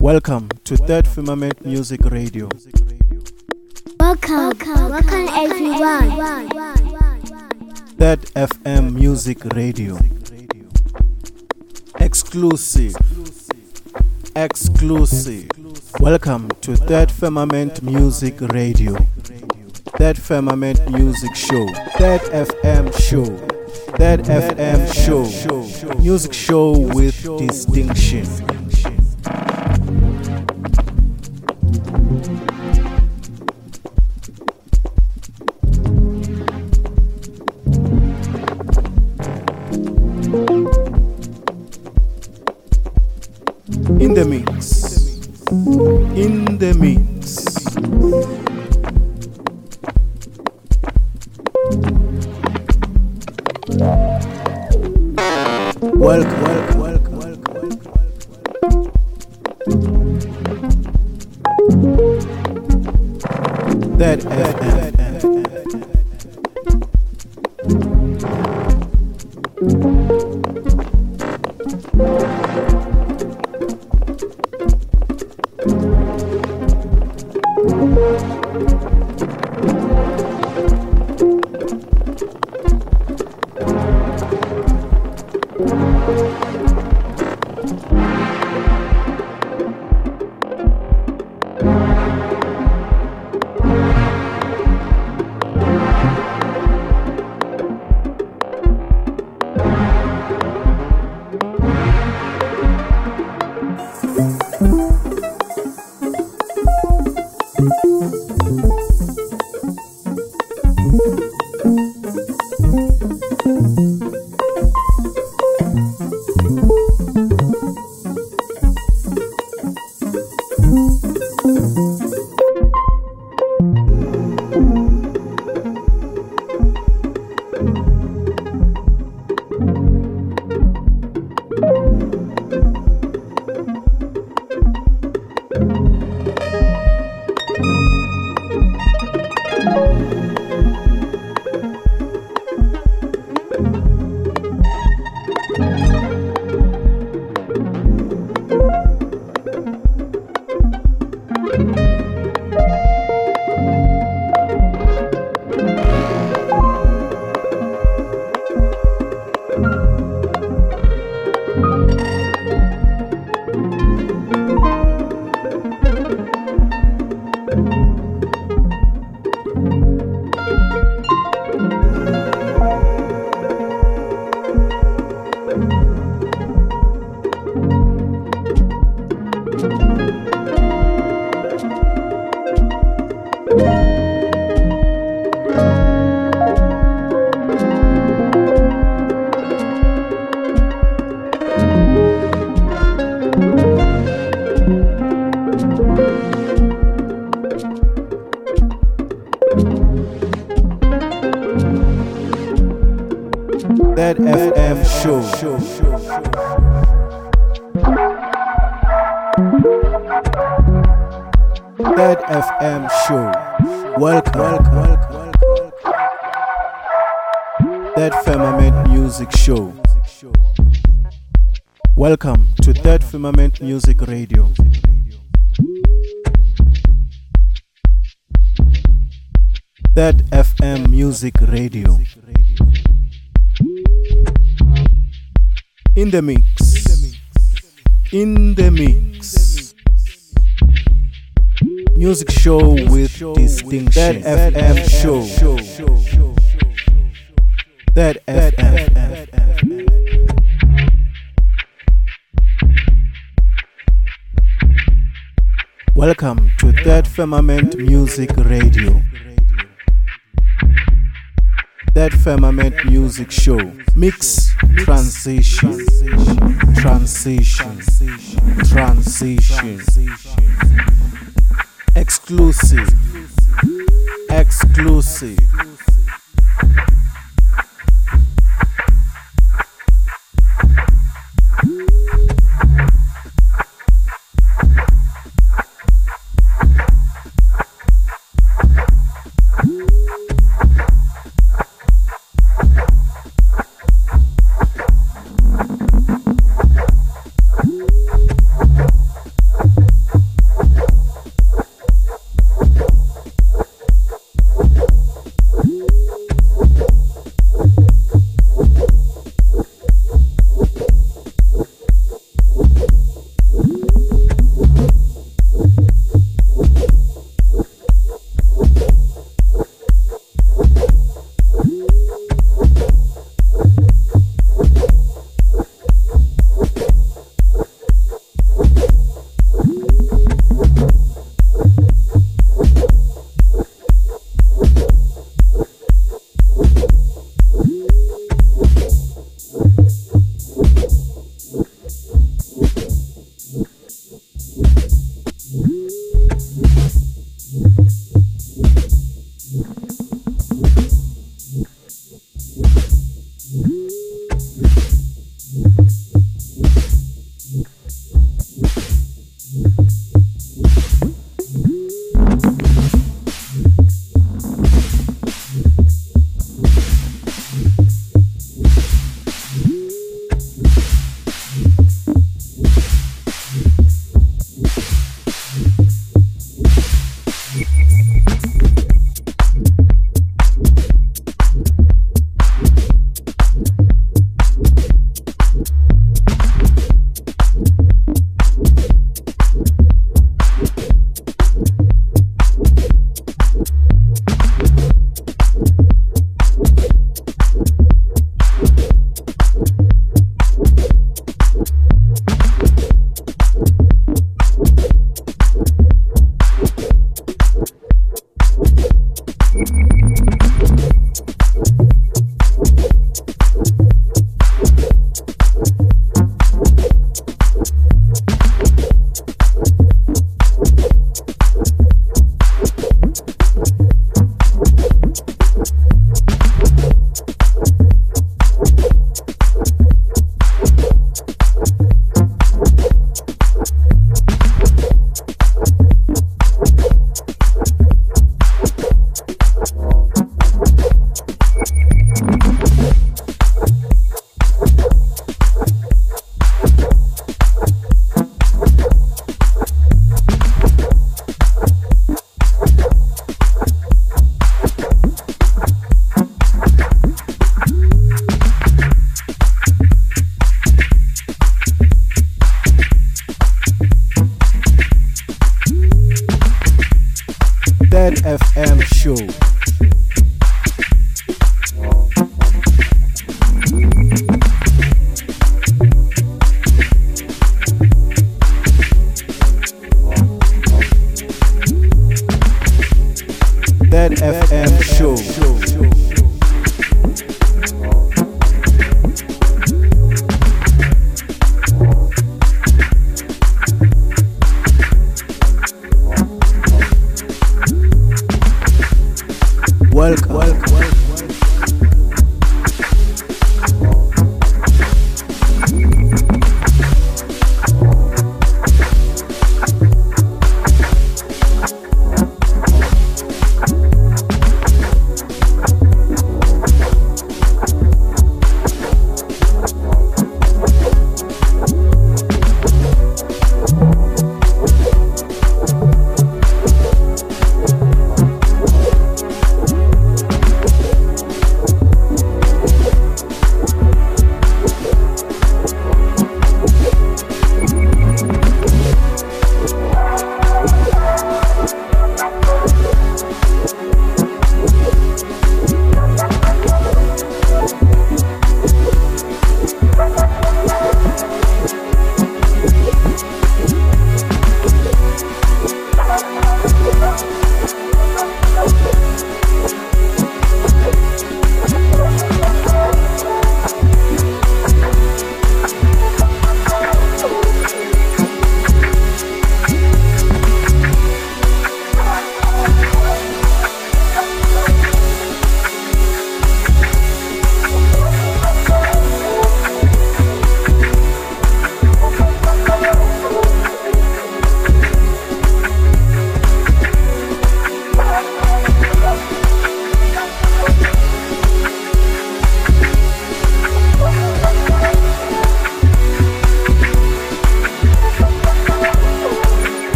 Welcome to Third Firmament Music Radio. Welcome, welcome, welcome everyone. Third FM Music Radio. Exclusive. Exclusive. Welcome to Third Firmament Music Radio. Third Firmament Music Show. Third FM Show. Third FM Show. Music show with distinction. Music Radio. Firmament Music Radio. Third Firmament Music Show. Mix transition. Transition. Transition. Exclusive. Exclusive.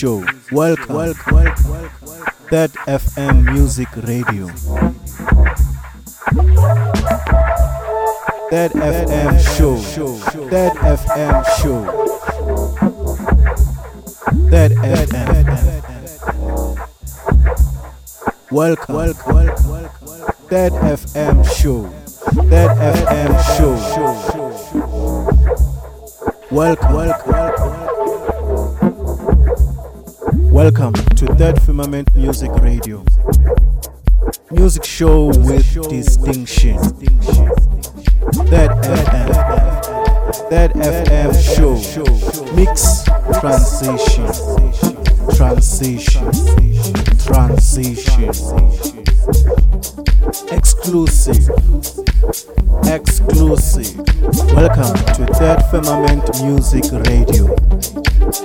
Show. Welcome. Welcome. Welcome. Third FM Music Radio. Third FM Show. Third FM Show. Third FM. Welcome. Welcome. Third FM Show. Third FM Show. Welcome. Welcome. Welcome to Third Firmament Music Radio. Music show with distinction. Third FM. Third FM show. Mix transition. Transition. Transition. Exclusive. Exclusive. Welcome to Third Firmament Music Radio.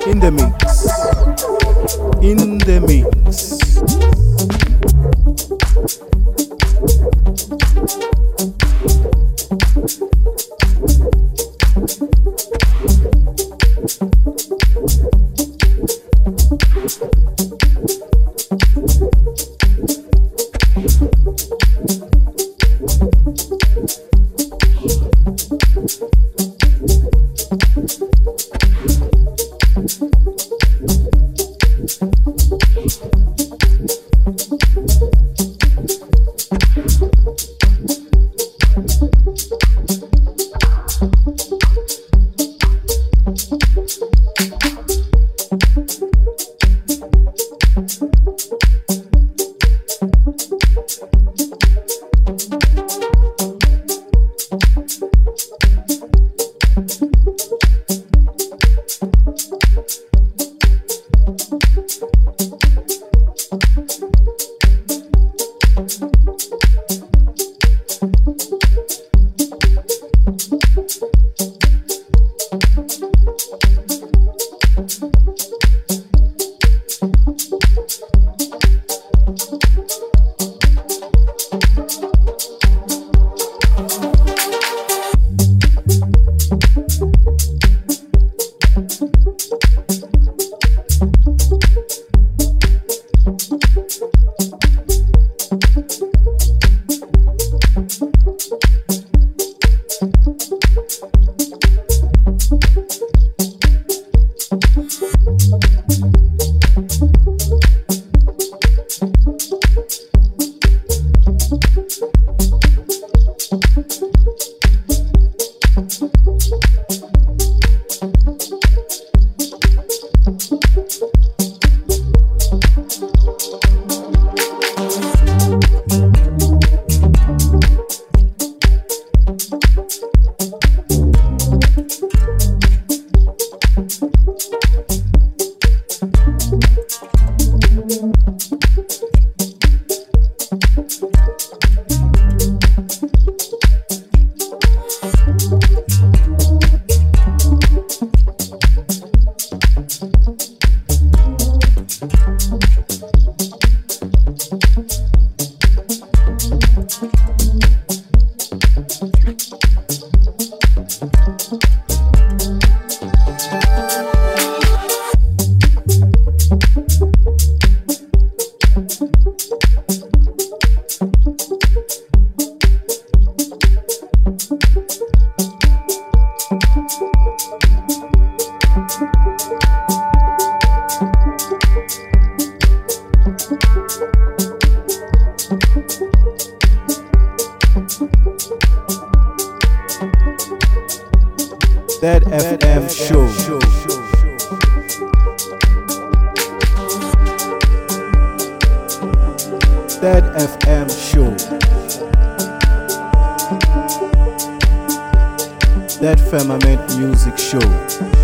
In the mix. In the mix. firmament music show.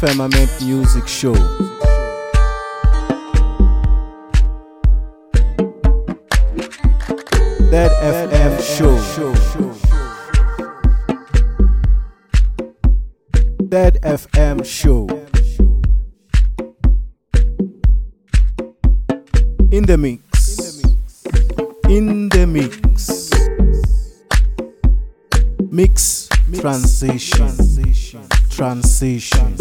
Firmament Music Show. Third FM Show. Third FM Show. In the mix. In the mix. Mix transition. Transition.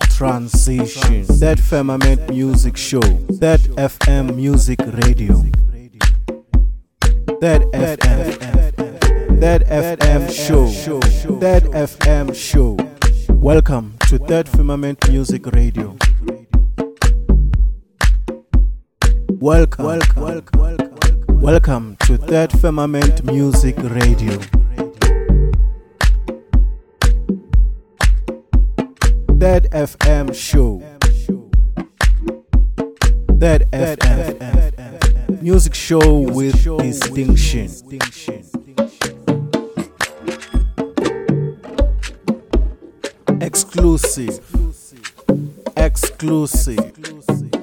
Transition. Third Firmament Music Show. Third FM Music Radio. Third FM. Third FM Show. Third FM Show. Welcome to Third Firmament Music Radio. Welcome, welcome, welcome, to Third Firmament Music Radio. Third FM Show. Third FM Music Show with distinction. Exclusive. Exclusive.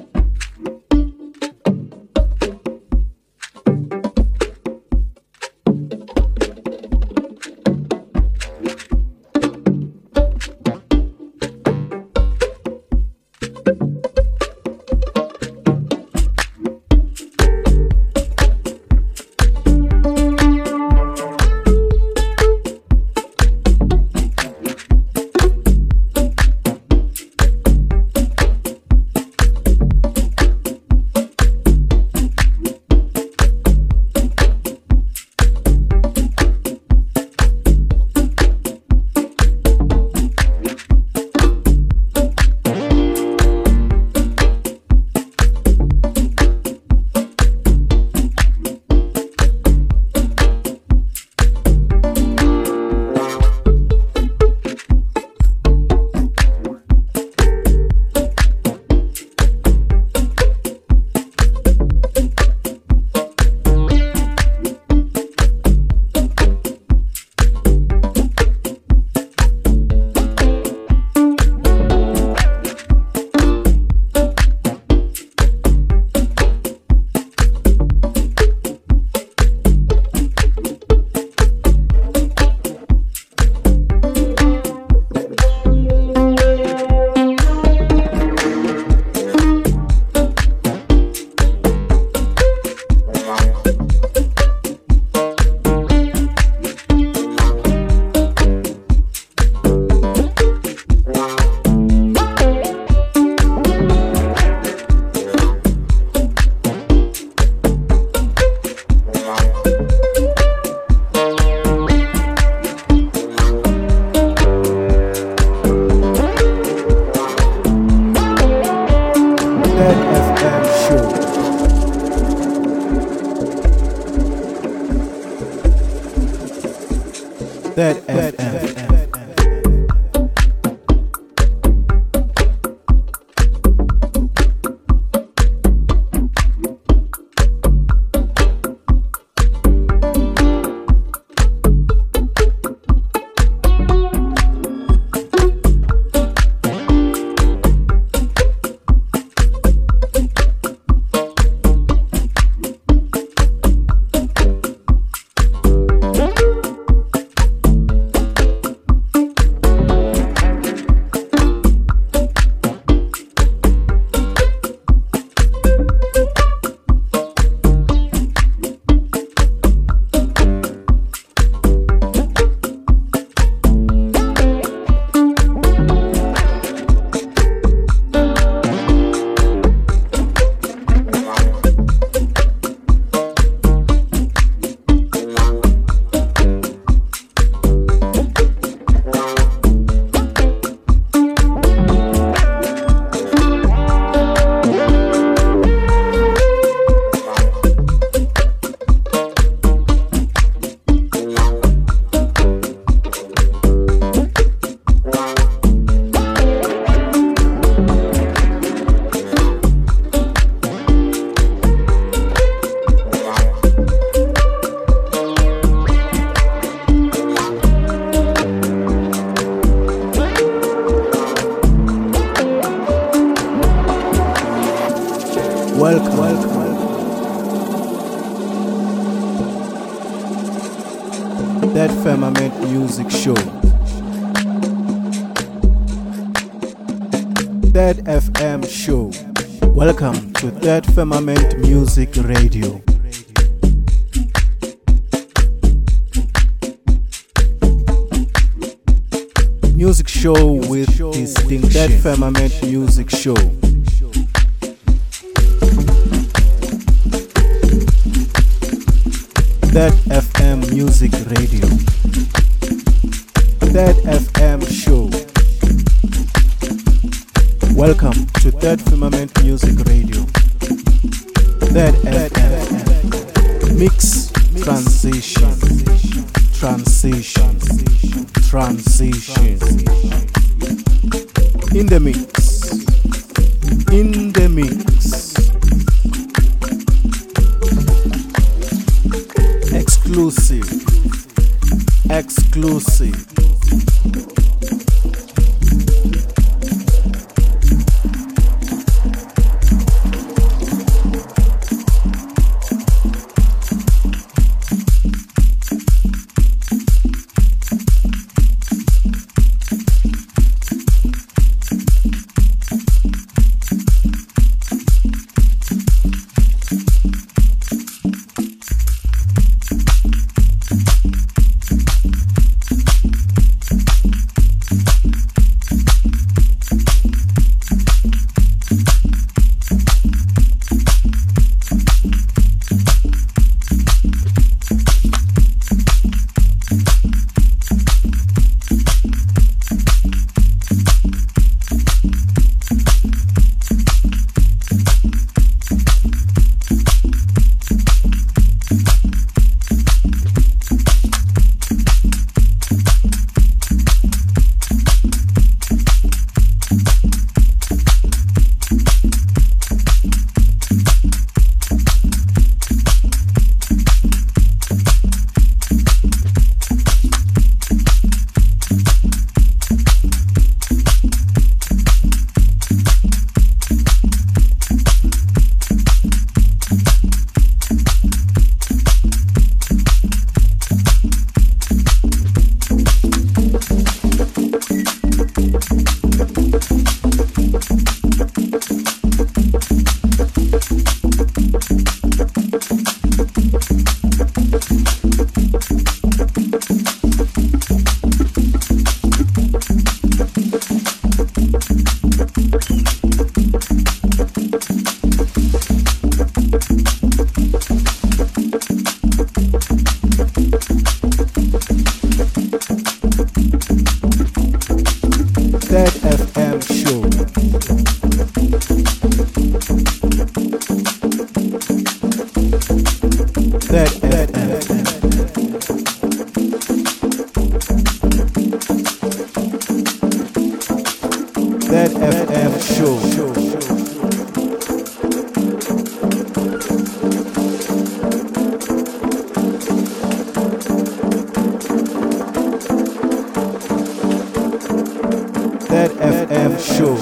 Third FM Show.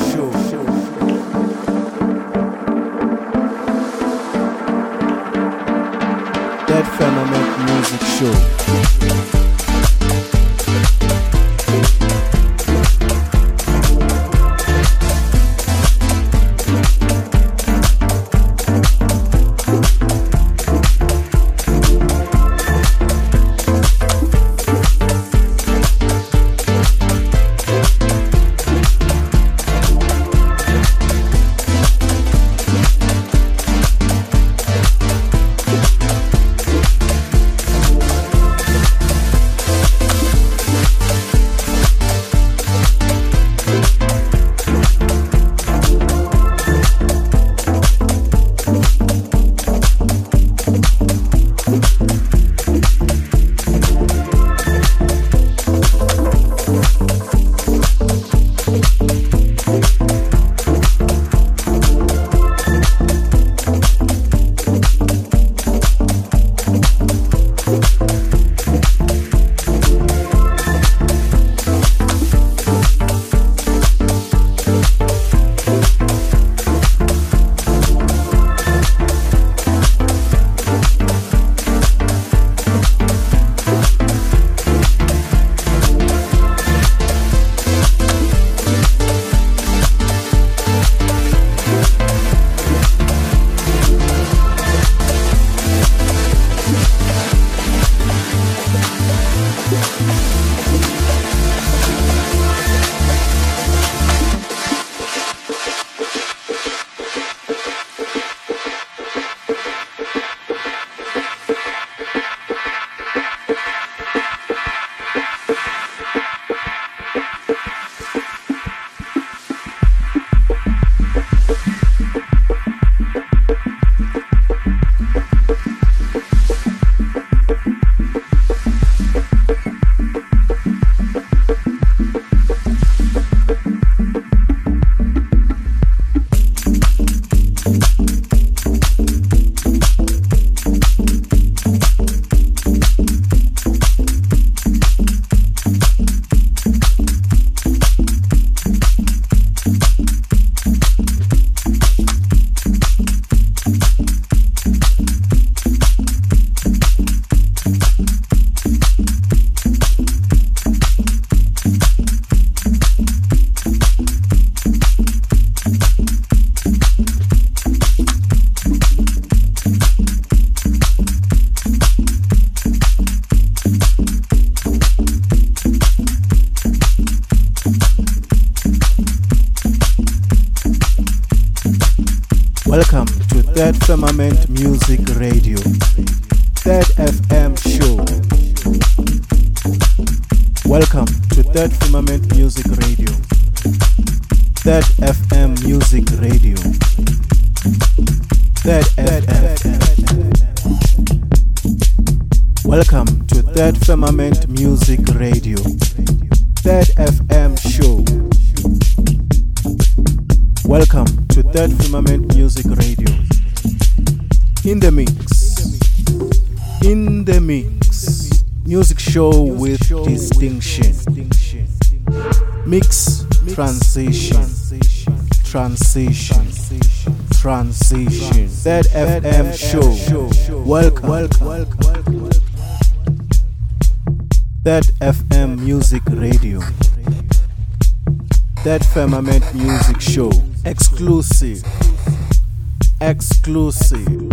Third Firmament Music Show. transition. Transition. Third FM show. Welcome. Welcome Third FM music radio. Third Firmament music show. Exclusive. Exclusive.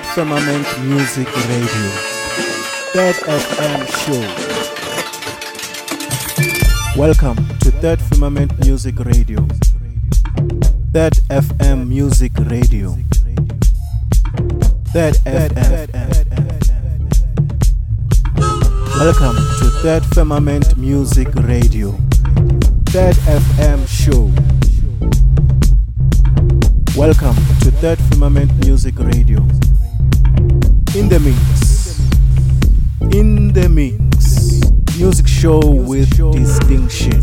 Third Firmament Music Radio, Third FM Show. Welcome to Third Firmament Music Radio, Third FM Music Radio, Third FM. Welcome to Third Firmament Music Radio, Third FM Show. Welcome to Third Firmament Music Radio. In the mix. In the mix. Music show with distinction.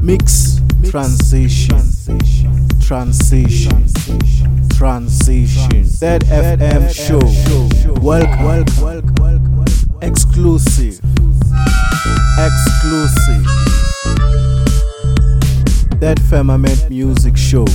Mix transition. Transition. Transition. Third FM show. Welcome. Exclusive. Exclusive. Third Firmament Music Show.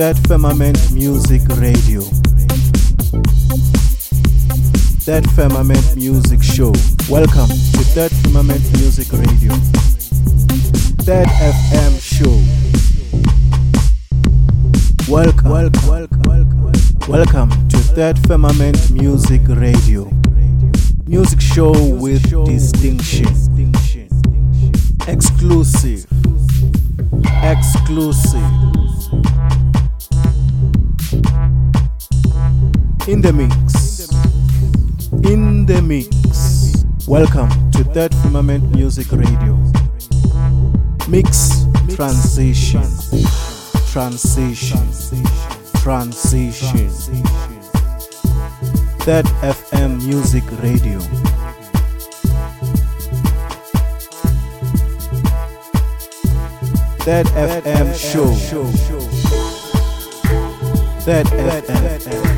Third Firmament Music Radio. Third Firmament Music Show. Welcome to Third Firmament Music Radio. Third FM Show. Welcome, welcome, welcome, welcome, welcome to Third Firmament Music Radio. Music show with distinction. Exclusive. Exclusive. In the mix. In the mix. Welcome to Third Firmament Music Radio. Mix transition. Transition. Transition. Third FM Music Radio. Third FM Show. Third FM.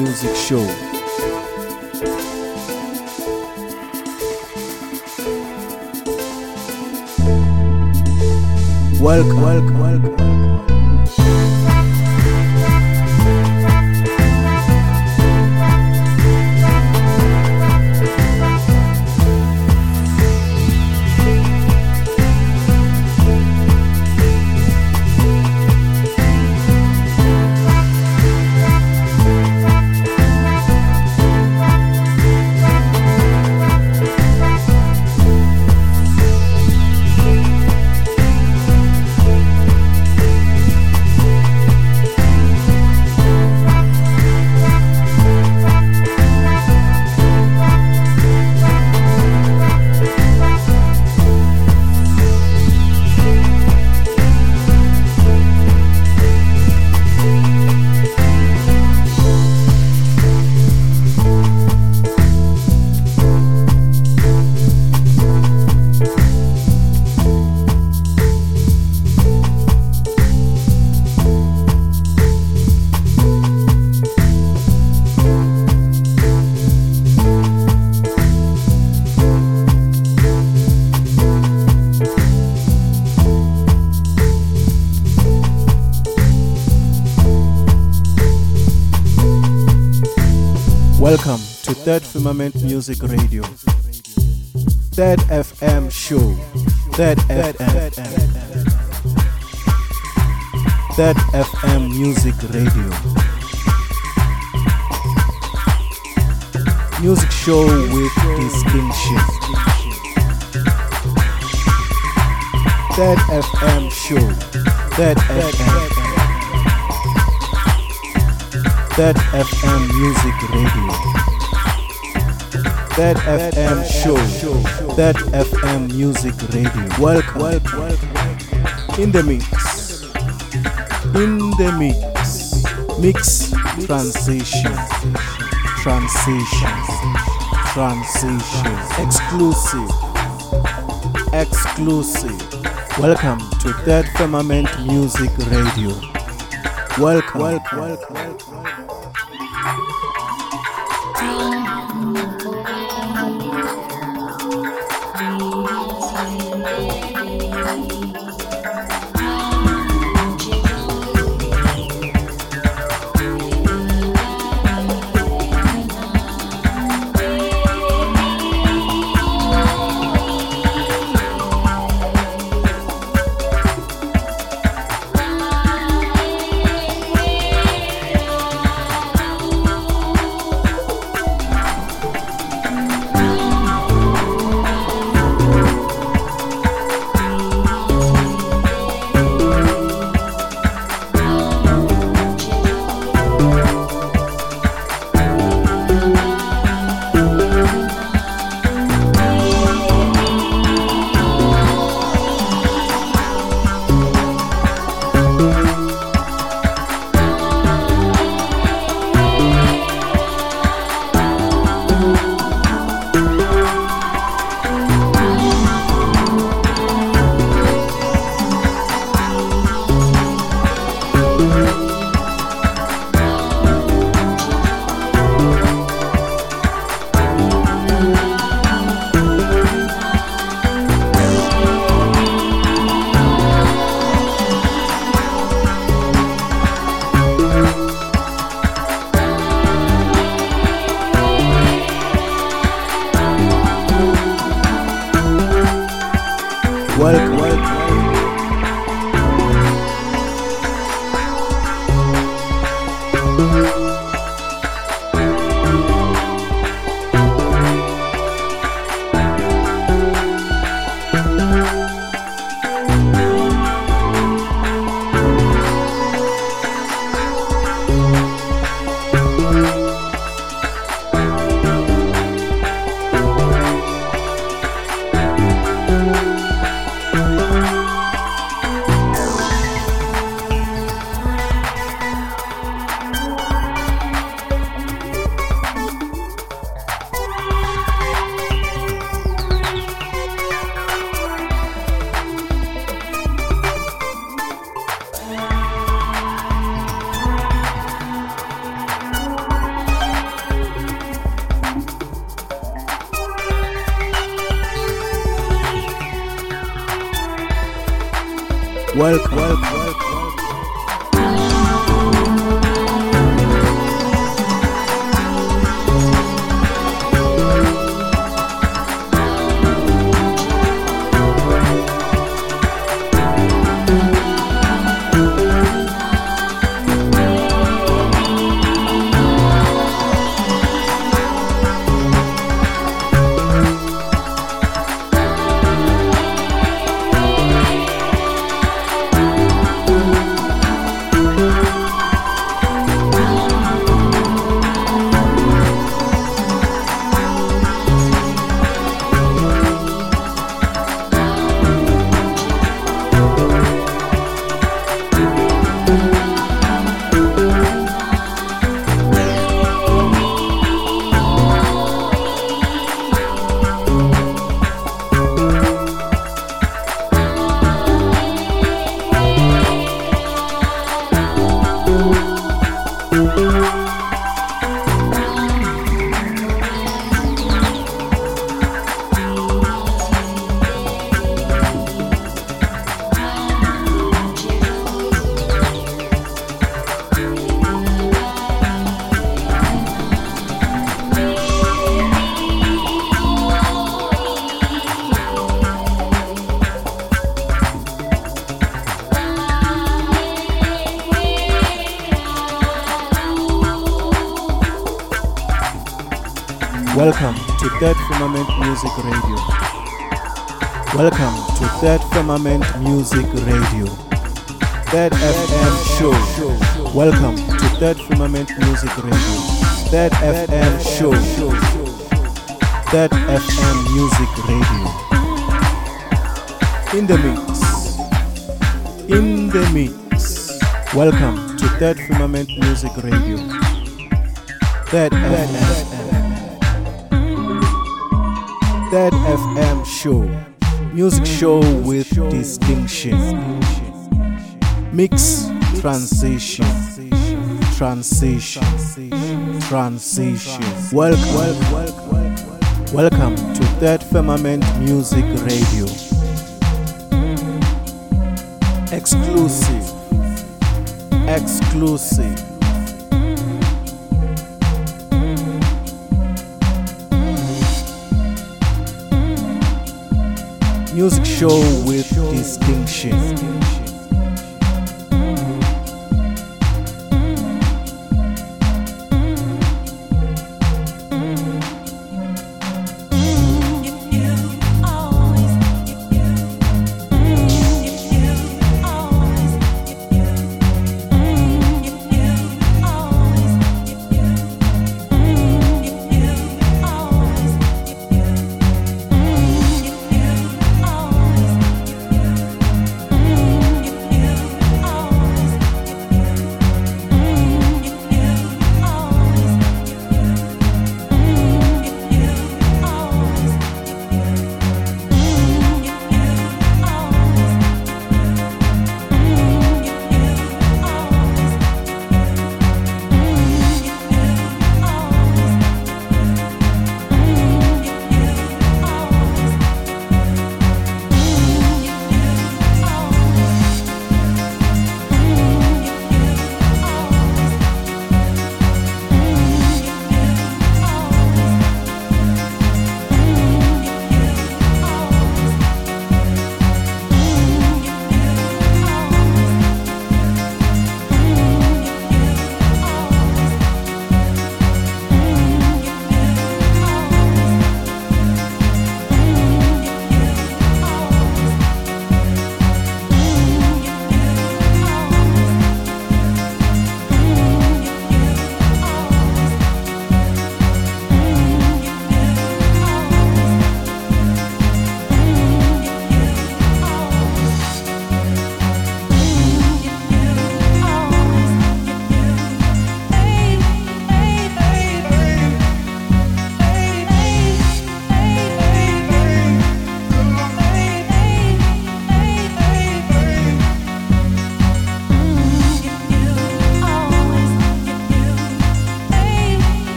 Music Show. Welcome, welcome, welcome. Firmament Music Radio. Third FM show. Third FM. Third FM Music Radio. Music show with distinction. Third FM show. Third FM. Third FM Music Radio. Third FM Show. Third FM Music Radio. Welcome. In the mix. In the mix. Mix transition. Transition. Transition. Exclusive. Exclusive. Welcome to Third Firmament Music Radio. Welcome. Welcome. welcome, welcome. Welcome, welcome, Third Firmament Music Radio. Third FM Show. Welcome to Third Firmament Music Radio. Third FM Show. Third FM Music Radio. In the mix. In the mix. Welcome to Third Firmament Music Radio. Third FM. Third FM show. Music show with distinction. Mix transition. Transition. Transition. Welcome, welcome, welcome. Welcome to Third Firmament Music Radio. Exclusive. Exclusive. Music show with distinction.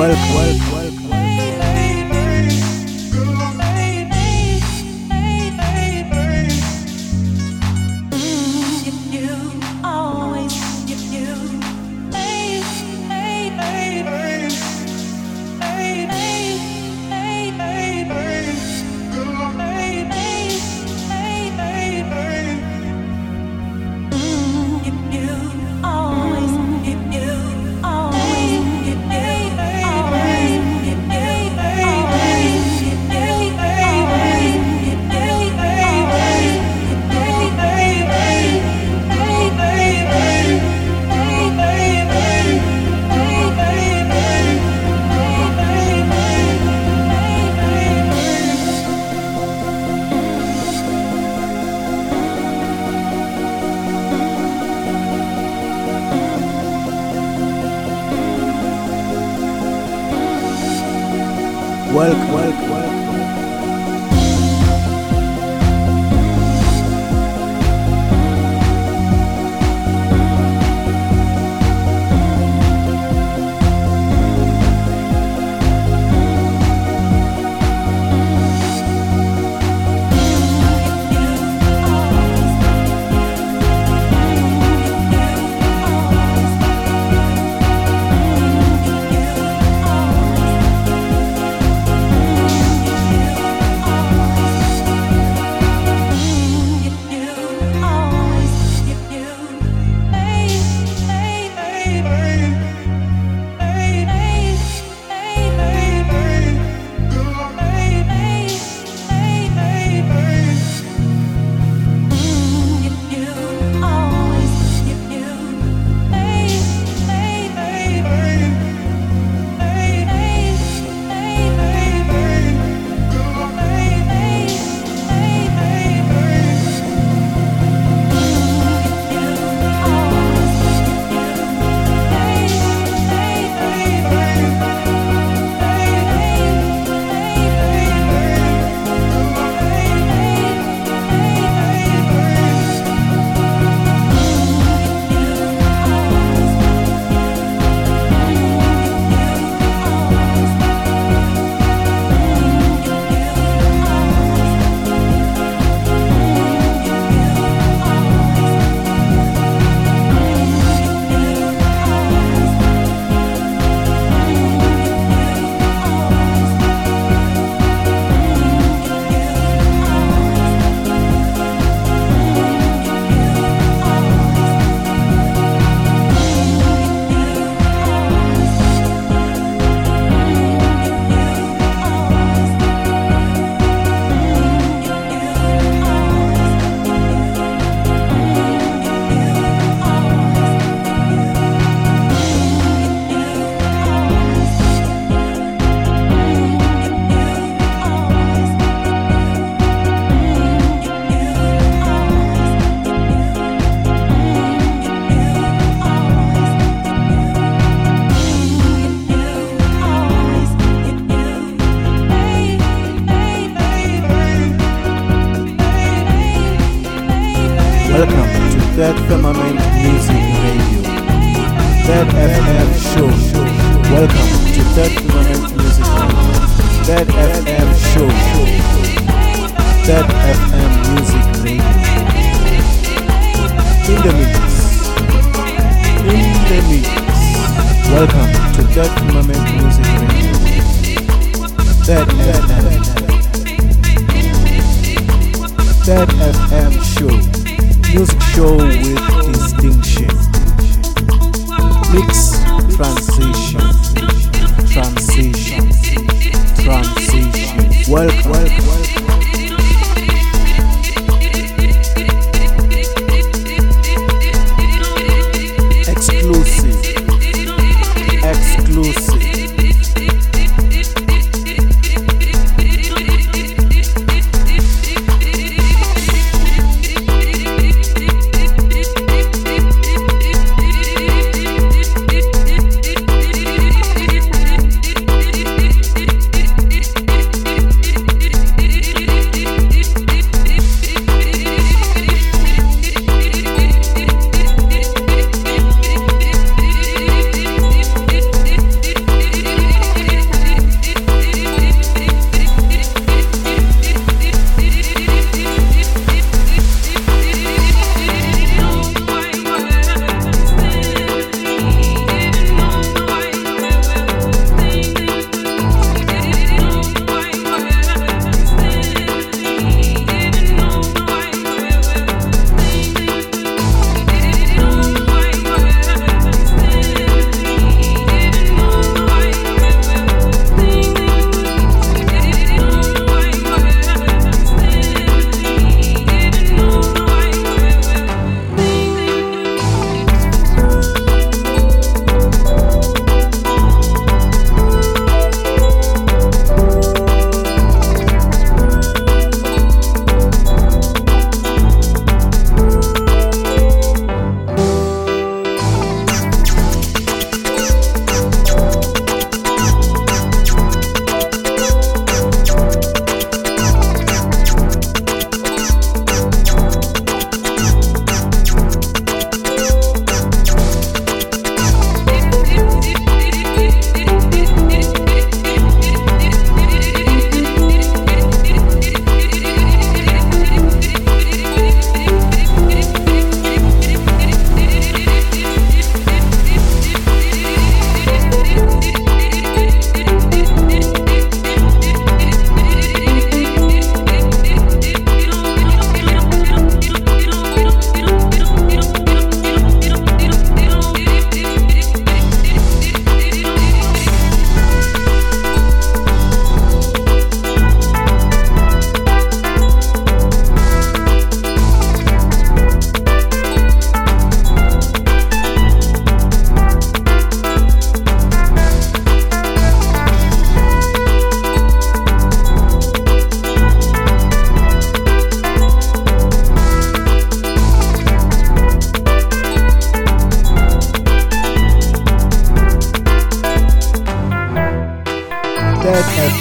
Welcome, welcome.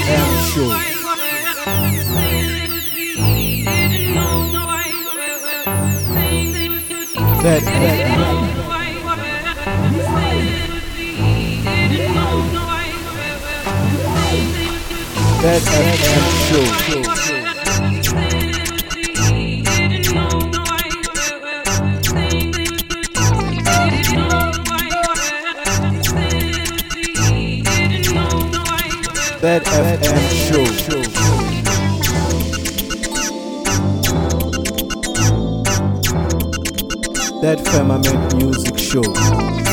Damn sure. That, that, that. That's, that's, sure. Bed FM Show. Third Firmament Music Show.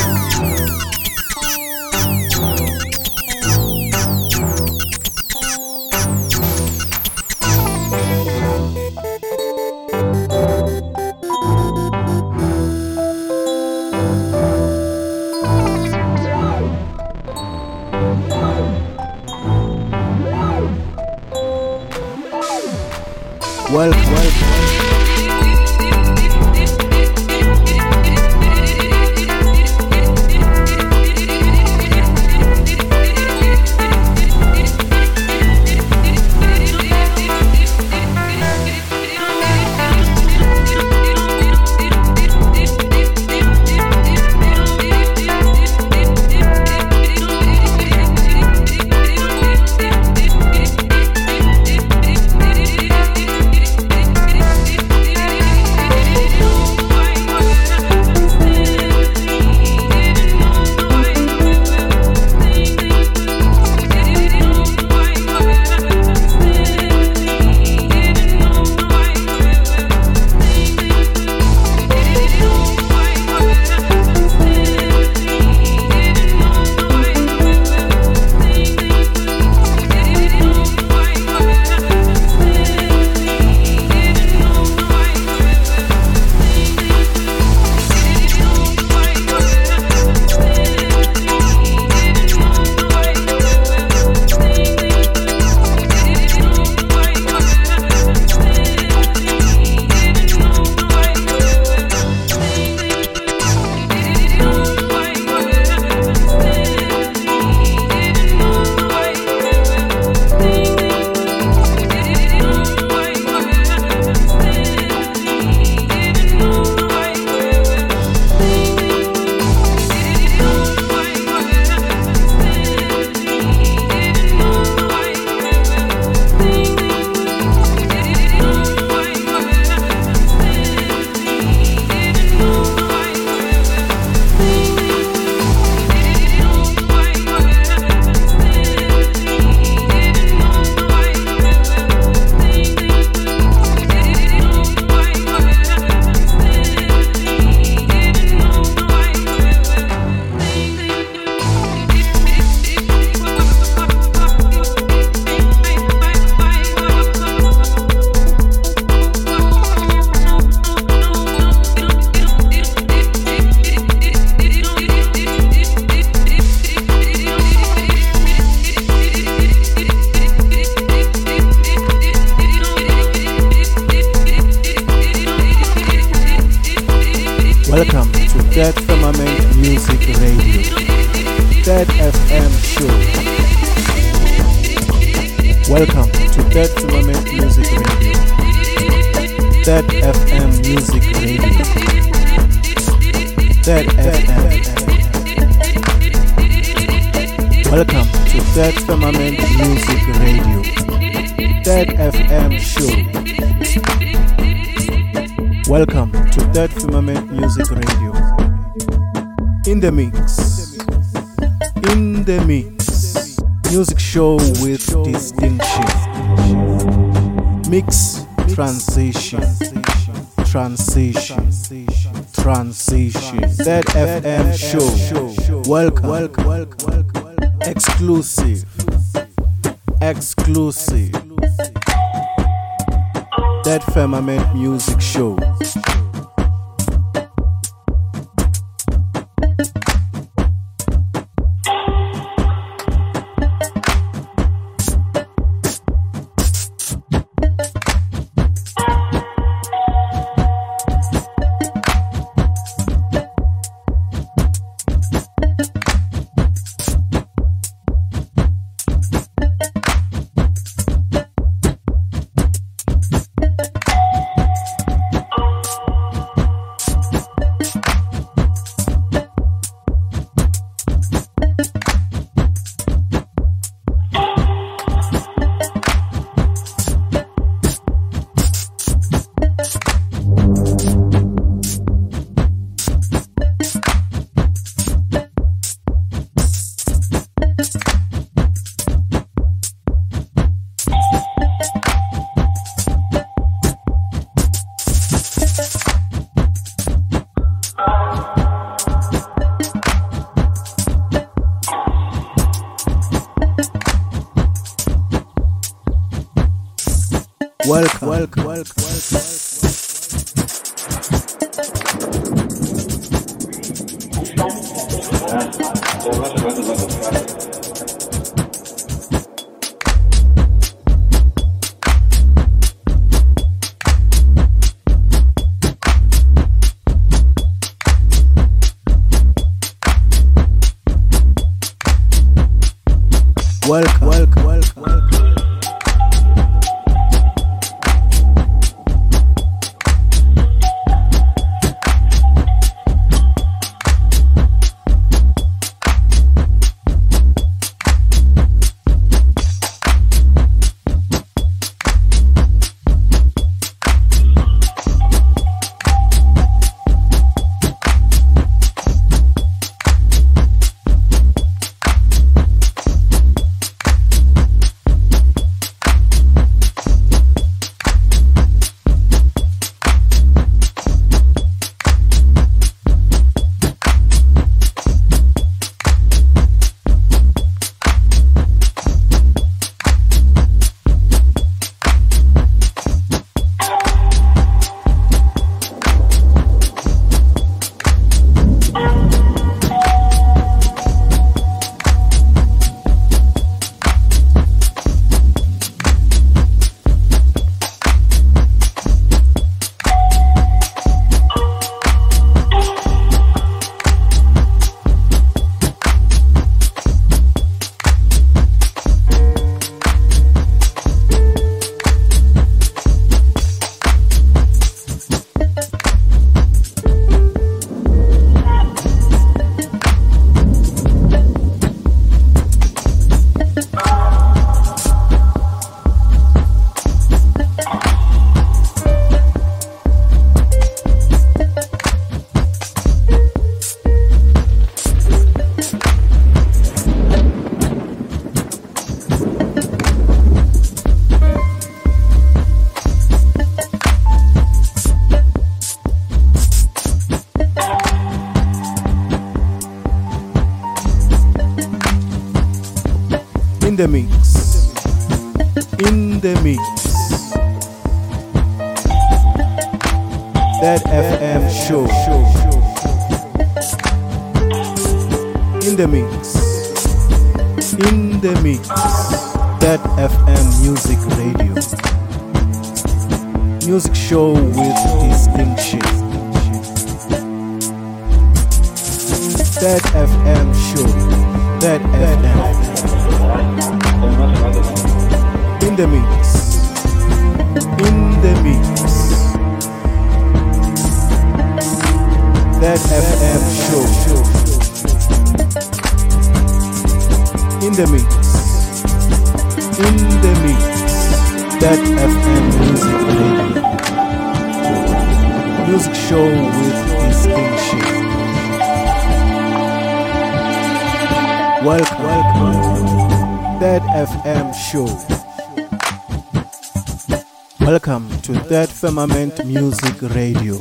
Music Radio.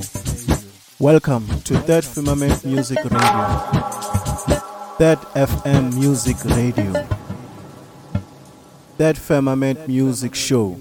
Welcome to Third Firmament Music Radio. Third FM Music Radio. Third Firmament Music Show.